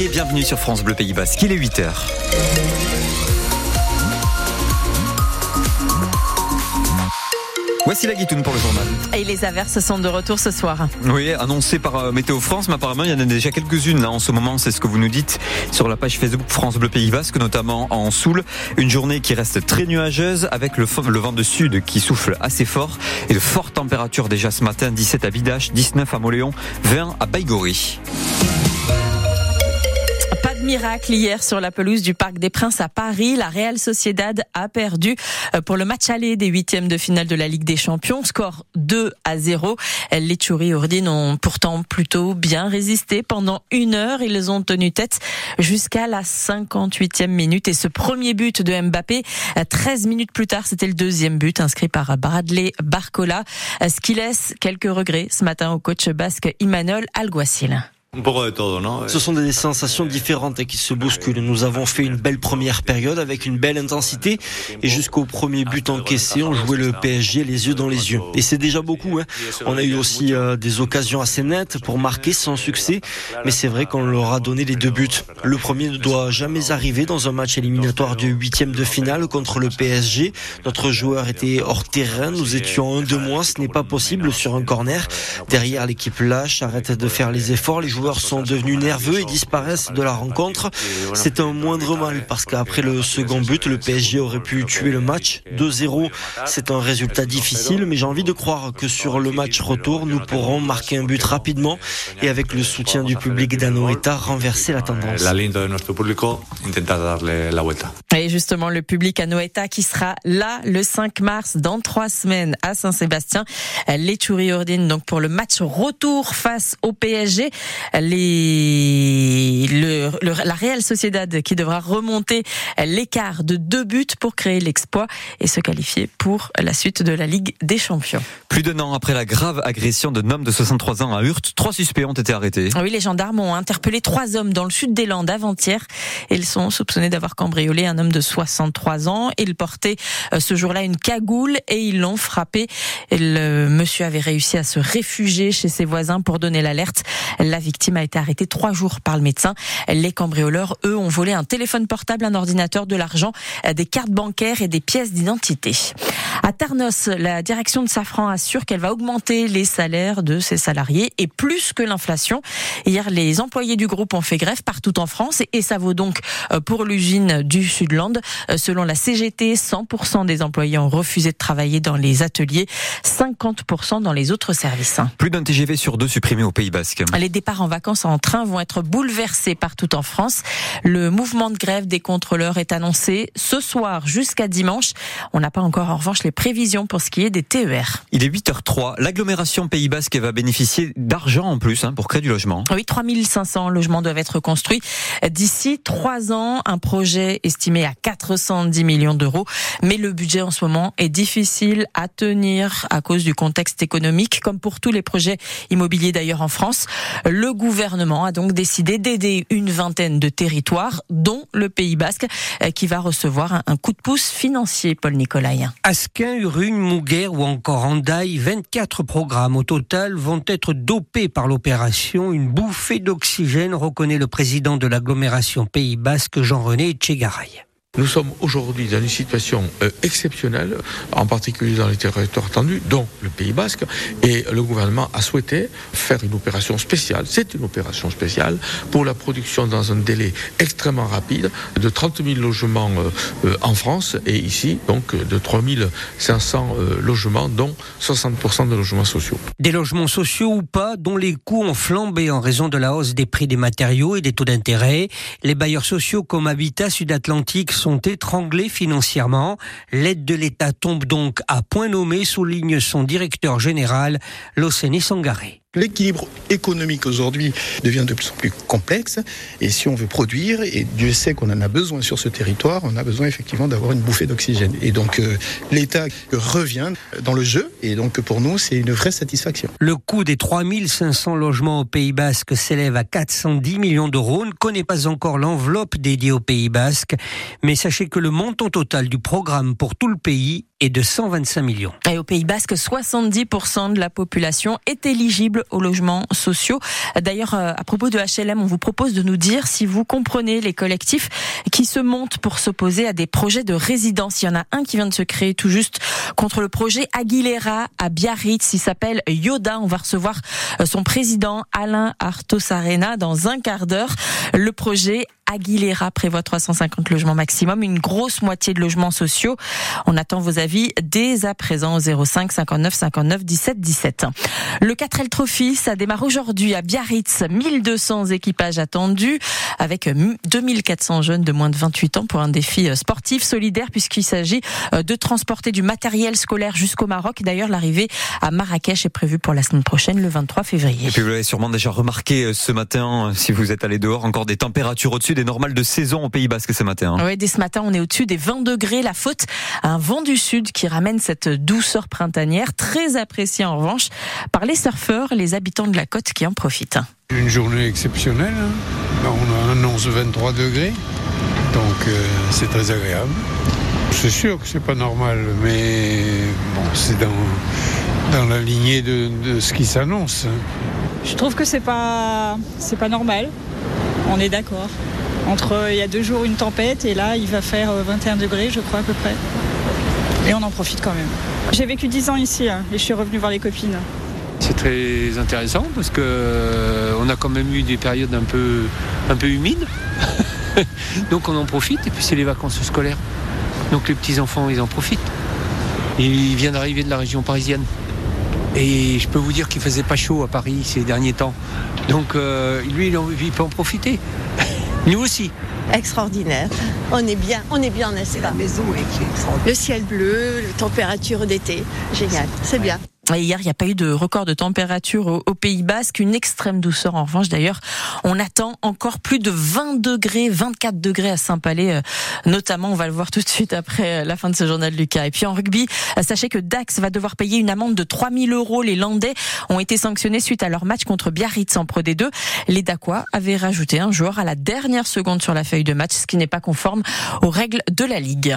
Soyez bienvenus sur France Bleu Pays Basque, il est 8h. Voici la guitoune pour le journal. Et les averses sont de retour ce soir. Oui, annoncé par euh, Météo France, mais apparemment il y en a déjà quelques-unes là en ce moment, c'est ce que vous nous dites sur la page Facebook France Bleu Pays Basque, notamment en Soule. Une journée qui reste très nuageuse avec le, le vent de sud qui souffle assez fort et de fortes températures déjà ce matin, 17 à Bidache, 19 à Moléon, 20 à Baïgori miracle hier sur la pelouse du Parc des Princes à Paris. La Real Sociedad a perdu euh, pour le match aller des huitièmes de finale de la Ligue des Champions. Score 2 à 0. Les Tchouri Ourdine ont pourtant plutôt bien résisté pendant une heure. Ils ont tenu tête jusqu'à la 58e minute. Et ce premier but de Mbappé, 13 minutes plus tard, c'était le deuxième but inscrit par Bradley Barcola. Ce qui laisse quelques regrets ce matin au coach basque Imanol Alguacil. Ce sont des sensations différentes qui se bousculent. Nous avons fait une belle première période avec une belle intensité et jusqu'au premier but encaissé, on jouait le PSG les yeux dans les yeux. Et c'est déjà beaucoup. Hein. On a eu aussi euh, des occasions assez nettes pour marquer sans succès, mais c'est vrai qu'on leur a donné les deux buts. Le premier ne doit jamais arriver dans un match éliminatoire du huitième de finale contre le PSG. Notre joueur était hors terrain, nous étions un de moins, ce n'est pas possible sur un corner. Derrière, l'équipe lâche, arrête de faire les efforts. Les joueurs sont devenus nerveux et disparaissent de la rencontre. C'est un moindre mal parce qu'après le second but, le PSG aurait pu tuer le match. 2-0, c'est un résultat difficile, mais j'ai envie de croire que sur le match retour, nous pourrons marquer un but rapidement et avec le soutien du public d'Anoeta, renverser la tendance. Et justement, le public Anoeta qui sera là le 5 mars dans trois semaines à Saint-Sébastien. Les Tchouri-Ordine, donc pour le match retour face au PSG les, le, la Real Sociedad qui devra remonter l'écart de deux buts pour créer l'exploit et se qualifier pour la suite de la Ligue des Champions. Plus d'un an après la grave agression d'un homme de 63 ans à Hurt, trois suspects ont été arrêtés. Oui, les gendarmes ont interpellé trois hommes dans le sud des Landes avant-hier. Ils sont soupçonnés d'avoir cambriolé un homme de 63 ans. Il portait euh, ce jour-là une cagoule et ils l'ont frappé. Le monsieur avait réussi à se réfugier chez ses voisins pour donner l'alerte. La victime a été arrêté trois jours par le médecin. Les cambrioleurs, eux, ont volé un téléphone portable, un ordinateur, de l'argent, des cartes bancaires et des pièces d'identité. À Tarnos, la direction de Safran assure qu'elle va augmenter les salaires de ses salariés et plus que l'inflation. Hier, les employés du groupe ont fait grève partout en France et ça vaut donc euh, pour l'usine du Sudland. Euh, selon la CGT, 100% des employés ont refusé de travailler dans les ateliers, 50% dans les autres services. Plus d'un TGV sur deux supprimé au Pays Basque. Les départs en vacances en train vont être bouleversés partout en France. Le mouvement de grève des contrôleurs est annoncé ce soir jusqu'à dimanche. On n'a pas encore en revanche les prévisions pour ce qui est des TER. Il est 8h03. L'agglomération Pays Basque va bénéficier d'argent en plus hein, pour créer du logement. Oui, 3500 logements doivent être construits d'ici trois ans. Un projet estimé à 410 millions d'euros. Mais le budget en ce moment est difficile à tenir à cause du contexte économique, comme pour tous les projets immobiliers d'ailleurs en France. Le gouvernement a donc décidé d'aider une vingtaine de territoires, dont le Pays Basque, euh, qui va recevoir un coup de pouce financier, Paul Nicolai. Asquin, Urugne, Mouguer ou encore Andaille, 24 programmes au total vont être dopés par l'opération. Une bouffée d'oxygène, reconnaît le président de l'agglomération Pays Basque, Jean-René Tchegaray. Nous sommes aujourd'hui dans une situation euh, exceptionnelle, en particulier dans les territoires tendus, dont le Pays Basque, et le gouvernement a souhaité faire une opération spéciale, c'est une opération spéciale, pour la production dans un délai extrêmement rapide de 30 000 logements euh, euh, en France, et ici, donc, de 3 500 logements, dont 60% de logements sociaux. Des logements sociaux ou pas, dont les coûts ont flambé en raison de la hausse des prix des matériaux et des taux d'intérêt. Les bailleurs sociaux comme Habitat Sud-Atlantique sont étranglés financièrement. L'aide de l'État tombe donc à point nommé, souligne son directeur général, Locéné Sangaré. L'équilibre économique aujourd'hui devient de plus en plus complexe et si on veut produire, et Dieu sait qu'on en a besoin sur ce territoire, on a besoin effectivement d'avoir une bouffée d'oxygène. Et donc euh, l'État revient dans le jeu et donc pour nous c'est une vraie satisfaction. Le coût des 3500 logements au Pays Basque s'élève à 410 millions d'euros. On ne connaît pas encore l'enveloppe dédiée au Pays Basque, mais sachez que le montant total du programme pour tout le pays est de 125 millions. Et au Pays Basque, 70% de la population est éligible accessibles aux logements sociaux. D'ailleurs, euh, à propos de HLM, on vous propose de nous dire si vous comprenez les collectifs qui se montent pour s'opposer à des projets de résidence. Il y en a un qui vient de se créer tout juste contre le projet Aguilera à Biarritz. Il s'appelle Yoda. On va recevoir euh, son président Alain Artosarena dans un quart d'heure. Le projet Aguilera prévoit 350 logements maximum, une grosse moitié de logements sociaux. On attend vos avis dès à présent au 05 59 59 17 17. Le 4L Trophy, ça démarre aujourd'hui à Biarritz. 1200 équipages attendus avec 2400 jeunes de moins de 28 ans pour un défi sportif solidaire puisqu'il s'agit euh, de transporter du matériel scolaire jusqu'au Maroc. D'ailleurs, l'arrivée à Marrakech est prévue pour la semaine prochaine, le 23 février. Et puis vous l'avez sûrement déjà remarqué euh, ce matin, euh, si vous êtes allé dehors, encore des températures au-dessus des normales de saison au Pays Basque ce matin. Oui, dès ce matin, on est au-dessus des 20 degrés. La faute à un vent du sud qui ramène cette douceur printanière, très appréciée en revanche par les surfeurs, les habitants de la côte qui en profitent. Une journée exceptionnelle. Hein. On a un 11-23 degrés, donc euh, c'est très agréable. C'est sûr que c'est pas normal, mais bon, c'est dans, dans la lignée de, de ce qui s'annonce. Je trouve que c'est pas c'est pas normal. On est d'accord. Entre il y a deux jours une tempête et là il va faire 21 degrés je crois à peu près. Et on en profite quand même. J'ai vécu 10 ans ici hein, et je suis revenue voir les copines. C'est très intéressant parce que on a quand même eu des périodes un peu, un peu humides. Donc on en profite et puis c'est les vacances scolaires. Donc les petits enfants ils en profitent. Il vient d'arriver de la région parisienne. Et je peux vous dire qu'il faisait pas chaud à Paris ces derniers temps. Donc euh, lui, il, en, il, peut en profiter. Nous aussi. Extraordinaire. On est bien, on est bien, n'est-ce La maison est Le ciel bleu, la température d'été. Génial, c'est bien. Hier, il n'y a pas eu de record de température au, Pays Basque, une extrême douceur en revanche. D'ailleurs, on attend encore plus de 20 degrés, 24 degrés à Saint-Palais, euh, notamment. On va le voir tout de suite après euh, la fin de ce journal, Lucas. Et puis en rugby, euh, sachez que Dax va devoir payer une amende de 3000 euros. Les Landais ont été sanctionnés suite à leur match contre Biarritz en Pro D2. Les Dacois avaient rajouté un joueur à la dernière seconde sur la feuille de match, ce qui n'est pas conforme aux règles de la Ligue.